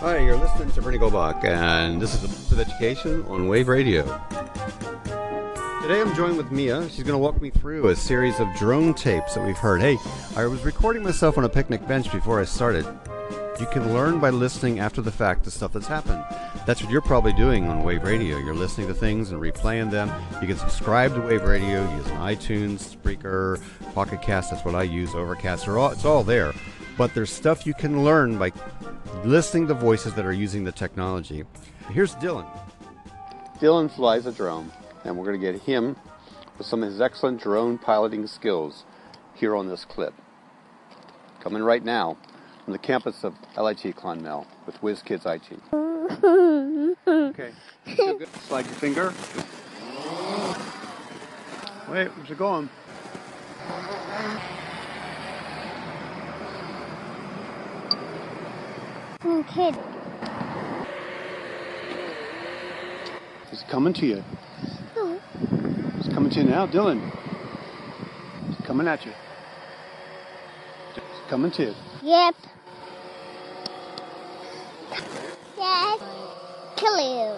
Hi, you're listening to Bernie Goldbach, and this is the Voice of Education on Wave Radio. Today I'm joined with Mia. She's going to walk me through a series of drone tapes that we've heard. Hey, I was recording myself on a picnic bench before I started. You can learn by listening after the fact to stuff that's happened. That's what you're probably doing on Wave Radio. You're listening to things and replaying them. You can subscribe to Wave Radio using iTunes, Spreaker, Pocket Cast. That's what I use. Overcast. All, it's all there. But there's stuff you can learn by listening to voices that are using the technology. Here's Dylan. Dylan flies a drone, and we're going to get him with some of his excellent drone piloting skills here on this clip. Coming right now from the campus of LIT Clonmel with WhizzKids IT. okay. Slide your finger. Wait, where's it going? kid. He's coming to you. Oh. He's coming to you now, Dylan. He's coming at you. He's coming to you. Yep. Yes. Kill you.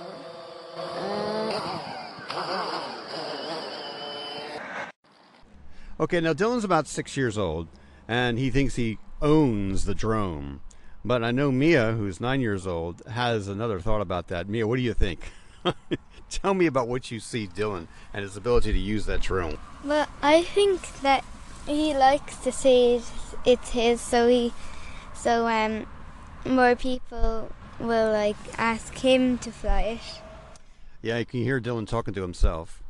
Okay, now Dylan's about six years old, and he thinks he owns the drone. But I know Mia, who's nine years old, has another thought about that. Mia, what do you think? Tell me about what you see Dylan and his ability to use that drone. Well, I think that he likes to say it's his, so he, so um, more people will like ask him to fly it. Yeah, you can hear Dylan talking to himself.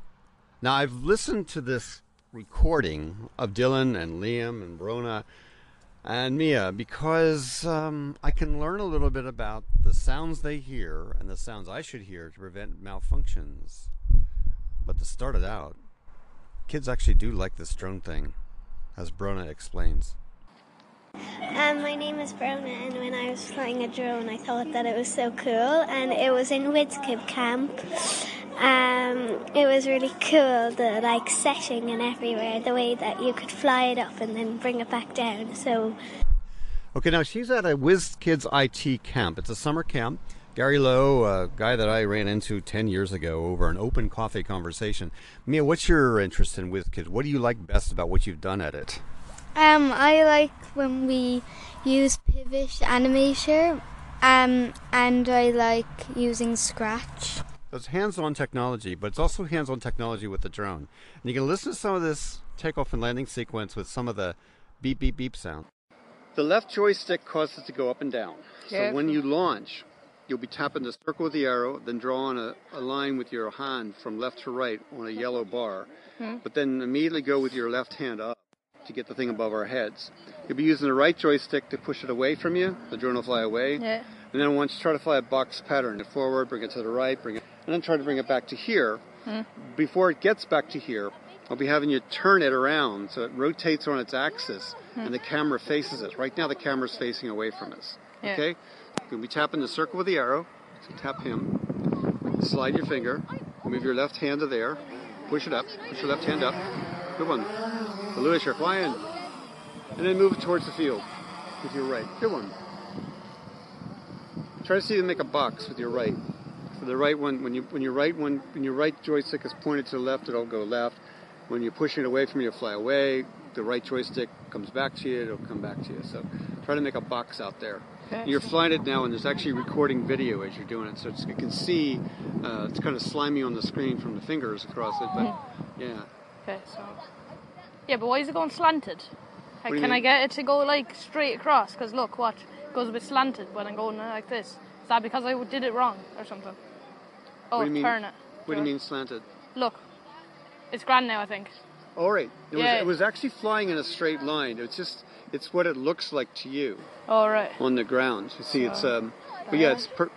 Now I've listened to this recording of Dylan and Liam and Brona and Mia because um, I can learn a little bit about the sounds they hear and the sounds I should hear to prevent malfunctions. But to start it out, kids actually do like this drone thing, as Brona explains. Um, my name is Brona, and when I was flying a drone, I thought that it was so cool, and it was in Widskip camp. Um, it was really cool, the like setting and everywhere, the way that you could fly it up and then bring it back down. So, okay, now she's at a WhizzKids IT camp. It's a summer camp. Gary Lowe, a guy that I ran into 10 years ago over an open coffee conversation. Mia, what's your interest in WhizzKids? What do you like best about what you've done at it? Um, I like when we use Pivot Animator, um, and I like using Scratch. It's hands-on technology, but it's also hands-on technology with the drone. And you can listen to some of this takeoff and landing sequence with some of the beep beep beep sound. The left joystick causes it to go up and down. So when you launch, you'll be tapping the circle with the arrow, then drawing a, a line with your hand from left to right on a yellow bar. Hmm. But then immediately go with your left hand up to get the thing above our heads. You'll be using the right joystick to push it away from you. The drone will fly away. Yeah. And then once you try to fly a box pattern, forward, bring it to the right, bring it and then try to bring it back to here. Hmm. Before it gets back to here, I'll be having you turn it around so it rotates on its axis hmm. and the camera faces it. Right now the camera's facing away from us. Yeah. Okay? You'll be tapping the circle with the arrow. So tap him. Slide your finger. Move your left hand to there. Push it up. Push your left hand up. Good one. So Lewis, you're flying. And then move it towards the field with your right. Good one. Try to see to make a box with your right So the right one, when you when your right one when your right joystick is pointed to the left, it'll go left. When you're pushing it away from you, it'll fly away. The right joystick comes back to you, it'll come back to you. So try to make a box out there. You're flying it now, and there's actually recording video as you're doing it, so you can see uh, it's kind of slimy on the screen from the fingers across it. But mm-hmm. yeah. Okay, so yeah, but why is it going slanted? Can? I get it to go like straight across? Because look, watch, it goes a bit slanted when I'm going like this. Is that because I did it wrong or something? Oh, what do you mean, turn it. What do you mean slanted? Look, it's grand now, I think. All right. It, yeah. was, it was actually flying in a straight line. It's just, it's what it looks like to you. All right. On the ground. You see, it's, um, but yeah, it's, per,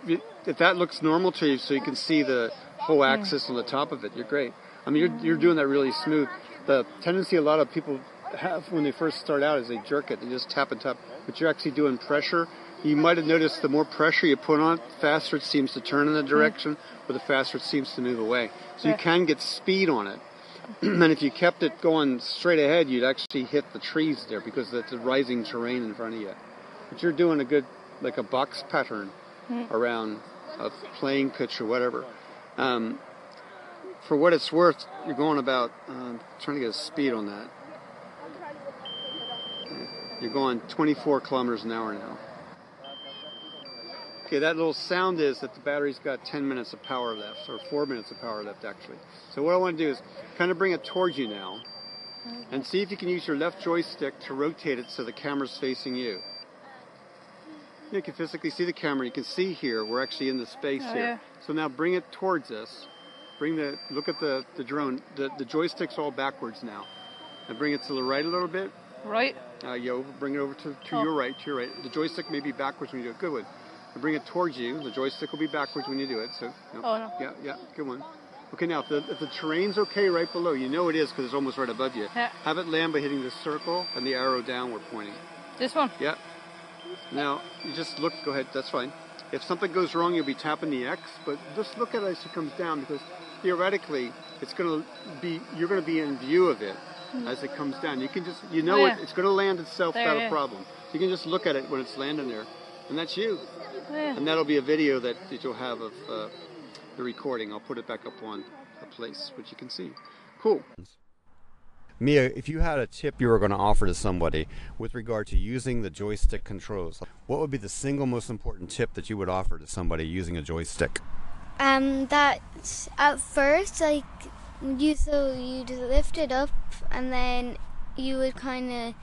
if that looks normal to you, so you can see the whole hmm. axis on the top of it, you're great. I mean, you're, you're doing that really smooth. The tendency a lot of people have when they first start out is they jerk it, they just tap and tap, but you're actually doing pressure you might have noticed the more pressure you put on it, the faster it seems to turn in the direction, mm. or the faster it seems to move away. So you can get speed on it. and if you kept it going straight ahead, you'd actually hit the trees there because it's a rising terrain in front of you. But you're doing a good, like a box pattern around a playing pitch or whatever. Um, for what it's worth, you're going about, uh, trying to get a speed on that. You're going 24 kilometers an hour now. Okay, that little sound is that the battery's got 10 minutes of power left, or 4 minutes of power left actually. So what I want to do is kind of bring it towards you now, and see if you can use your left joystick to rotate it so the camera's facing you. You can physically see the camera. You can see here, we're actually in the space Oh, here. yeah. So now bring it towards us. Bring the, look at the, the drone. The, the joystick's all backwards now. And bring it to the right a little bit. Right? Uh, you over, bring it over to, to Oh. your right, to your right. The joystick may be backwards when you do it. Good one. And bring it towards you. The joystick will be backwards when you do it. So, no. Oh, no. Yeah, yeah, good one. Okay, now if the, if the terrain's okay right below, you know it is because it's almost right above you. Yeah. Have it land by hitting the circle and the arrow downward pointing. This one? Yeah. Now, you just look, go ahead, that's fine. If something goes wrong, you'll be tapping the X, but just look at it as it comes down because theoretically, it's going to be, you're going to be in view of it as it comes down. You can just, you know Oh, it, yeah. it's going to land itself There, without a yeah. problem. You can just look at it when it's landing there, and that's you. Yeah. And that'll be a video that, that you'll have of uh, the recording. I'll put it back up on a place which you can see. Cool. Mia, if you had a tip you were going to offer to somebody with regard to using the joystick controls, what would be the single most important tip that you would offer to somebody using a joystick? Um, that at first, like, you so you'd lift it up and then you would kind of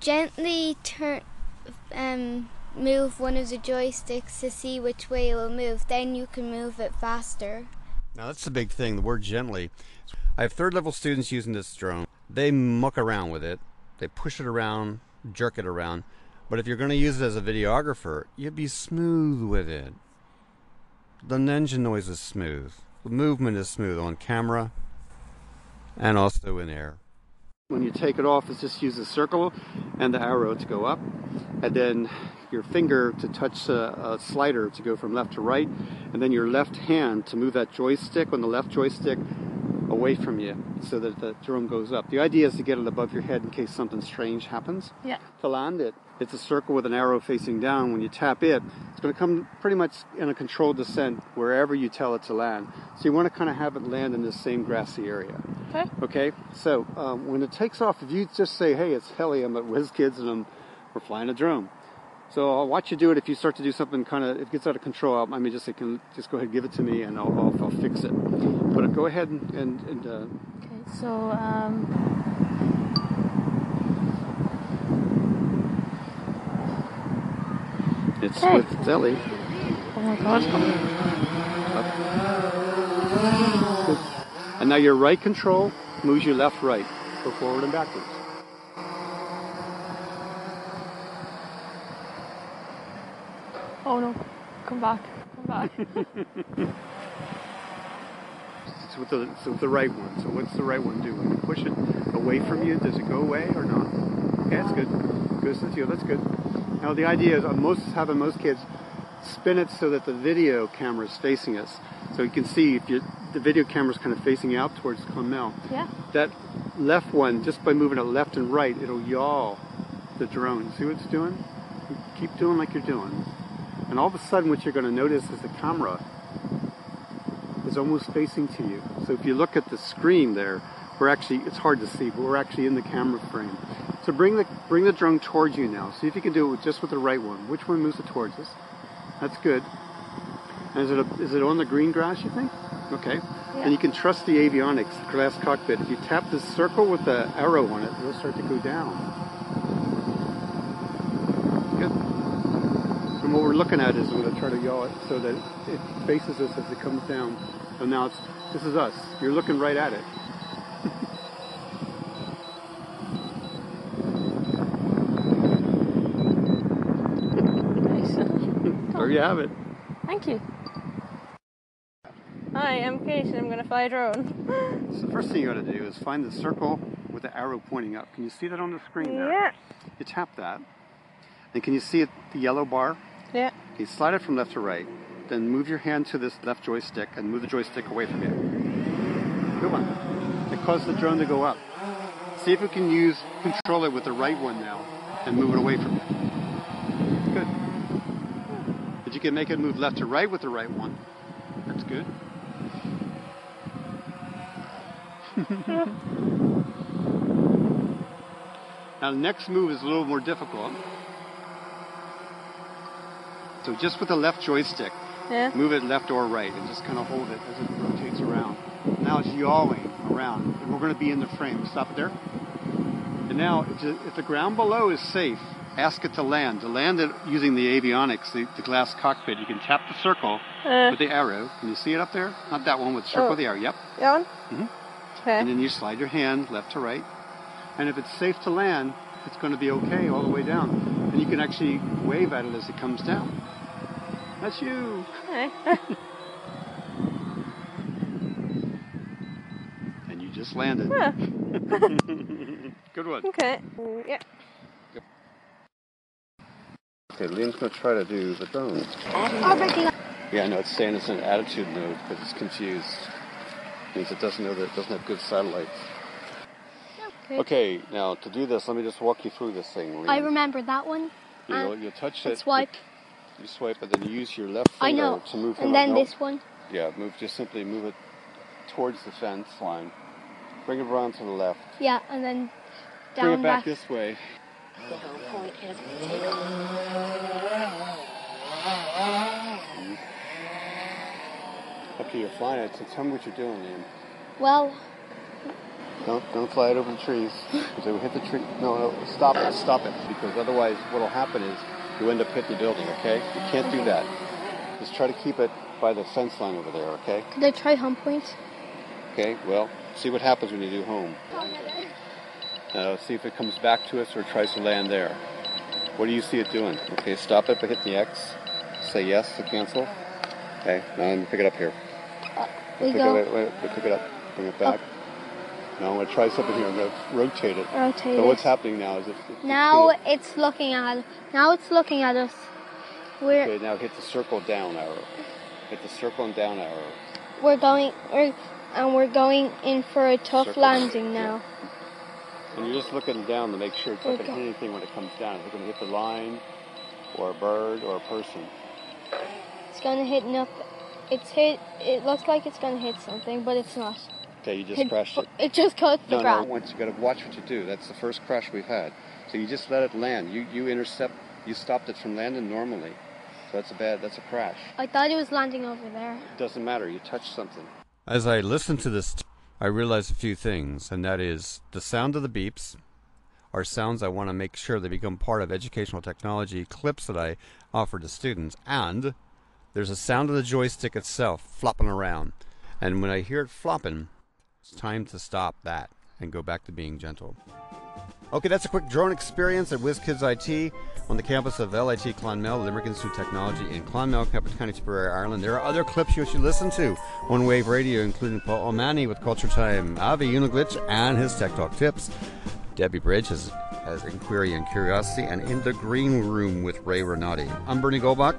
gently turn, um, move one of the joysticks to see which way it will move. Then you can move it faster. Now that's the big thing, the word gently. I have third level students using this drone. They muck around with it, they push it around, jerk it around. But if you're going to use it as a videographer, you'd be smooth with it. The engine noise is smooth. The movement is smooth on camera and also in air. When you take it off, it's just use the circle and the arrow to go up, and then your finger to touch a, a slider to go from left to right, and then your left hand to move that joystick on the left joystick away from you so that the drone goes up. The idea is to get it above your head in case something strange happens. Yeah. To land it, it's a circle with an arrow facing down. When you tap it, it's going to come pretty much in a controlled descent wherever you tell it to land. So you want to kind of have it land in this same grassy area. Okay. Okay, so um, when it takes off, if you just say, "Hey, it's Helly, I'm at WhizzKids and I'm we're flying a drone," so I'll watch you do it. If you start to do something kind of, if it gets out of control, I mean, just say, "Can just go ahead, and give it to me, and I'll, I'll, I'll fix it." But go ahead and and, and uh, Okay, so, um, it's Okay. with Zelly. oh my god. And now your right control moves your left right. Go forward and backwards. Oh no. Come back. Come back. It's with the it's with the right one. So what's the right one do? When you push it away from you, does it go away or not? Okay, that's good. Goes to the field. That's good. Now the idea is uh, most having most kids spin it so that the video camera is facing us, so you can see if you the video camera is kind of facing out towards Clonmel. yeah. That left one, just by moving it left and right, it'll yaw the drone. See what it's doing? Keep doing like you're doing. And all of a sudden, what you're going to notice is the camera is almost facing to you. So if you look at the screen there, we're actually, it's hard to see, but we're actually in the camera frame. So bring the, bring the drone towards you now. See if you can do it with, just with the right one. Which one moves it towards us? That's good. And is it, a, is it on the green grass, you think? Okay. Yeah. And you can trust the avionics, the glass cockpit. If you tap the circle with the arrow on it, it'll start to go down. Good. And what we're looking at is I'm going to try to yaw it so that it faces us as it comes down. So now it's, this is us. You're looking right at it. Nice. There you have it. Thank you. Hi, I'm Kate and I'm gonna fly a drone. So the first thing you got to do is find the circle with the arrow pointing up. Can you see that on the screen there? Yeah. You tap that. And can you see it, the yellow bar? Okay, slide it from left to right. Then move your hand to this left joystick and move the joystick away from you. Good one. Like cause the drone to go up. See if we can use control it with the right one now and move it away from it. Good. But you can make it move left to right with the right one. That's good. now the next move is a little more difficult. So just with the left joystick, Yeah. move it left or right and just kind of hold it as it rotates around. Now it's yawing around and we're going to be in the frame. Stop there. And now if the, if the ground below is safe, ask it to land. To land it using the avionics, the, the glass cockpit, you can tap the circle Uh, with the arrow. Can you see it up there? Not that one with the circle Oh. with the arrow. Yep. that one? Mhm. Okay. And then you slide your hand left to right. And if it's safe to land, it's going to be okay all the way down. And you can actually wave at it as it comes down. That's you. Okay. And you just landed. Yeah. Good one. okay. Mm, Yeah. Okay, Liam's going to try to do the drone. Yeah, no, it's saying it's in attitude mode because it's confused. It means it doesn't know that it doesn't have good satellites. Okay. Okay, now to do this, let me just walk you through this thing. Liam. I remember that one. You, uh, know, you touch and it. swipe. You swipe, and then you use your left I finger know. to move him And up. then No, this one. Yeah, move. Just simply move it towards the fence line. Bring it around to the left. Yeah, and then down Bring it back this way. The whole point is to take off. Okay, you're flying it. So tell me what you're doing, Liam. Well, Don't don't fly it over the trees because it will hit the tree. No, no, stop it, stop it. Because otherwise, what'll happen is you end up hitting the building. Okay, you can't do that. Just try to keep it by the fence line over there. Okay. could I try home point? Okay. Well, see what happens when you do home. Now see if it comes back to us or tries to land there. What do you see it doing? Okay, stop it by hitting the X. Say yes to cancel. Okay. Now let me pick it up here. Uh, we pick go it, wait, wait, pick it up. Bring it back. Oh. Now I'm going to try something here. I'm going to rotate it. rotate So what's happening now is it, it Now it, it's looking at now it's looking at us. We're okay, now hit the circle down arrow. Hit the circle and down arrow. we're going we're, and we're going in for a tough Circle. landing now. And you're just looking down to make sure it's not going to hit anything when it comes down. It's going to hit the line, or a bird, or a person. It's gonna hit nothing. It's hit. It looks like it's gonna hit something, but it's not. Okay, you just It, crashed it. it just caught the No, no. ground. Once you got to watch what you do. That's the first crash we've had. So you just let it land. You you intercept. You stopped it from landing normally. So that's a bad. That's a crash. I thought it was landing over there. It doesn't matter. You touched something. As I listened to this, I realized a few things, and that is the sound of the beeps are sounds I want to make sure they become part of educational technology clips that I offer to students, and there's a sound of the joystick itself flopping around. And when I hear it flopping, it's time to stop that and go back to being gentle. Okay, that's a quick drone experience at WhizzKids IT on the campus of LIT Clonmel, Limerick Institute of Technology in Clonmel, Capital County, Tipperary, Ireland. There are other clips you should listen to on Wave Radio, including Paul O'Mani with Culture Time, Avi Uniglitch and his Tech Talk tips. Debbie Bridge has, has Inquiry and Curiosity, and In the Green Room with Ray Renati. I'm Bernie Goldbach,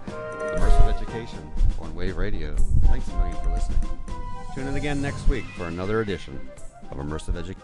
Immersive Education on Wave Radio. Thanks a million for listening. Tune in again next week for another edition of Immersive Education.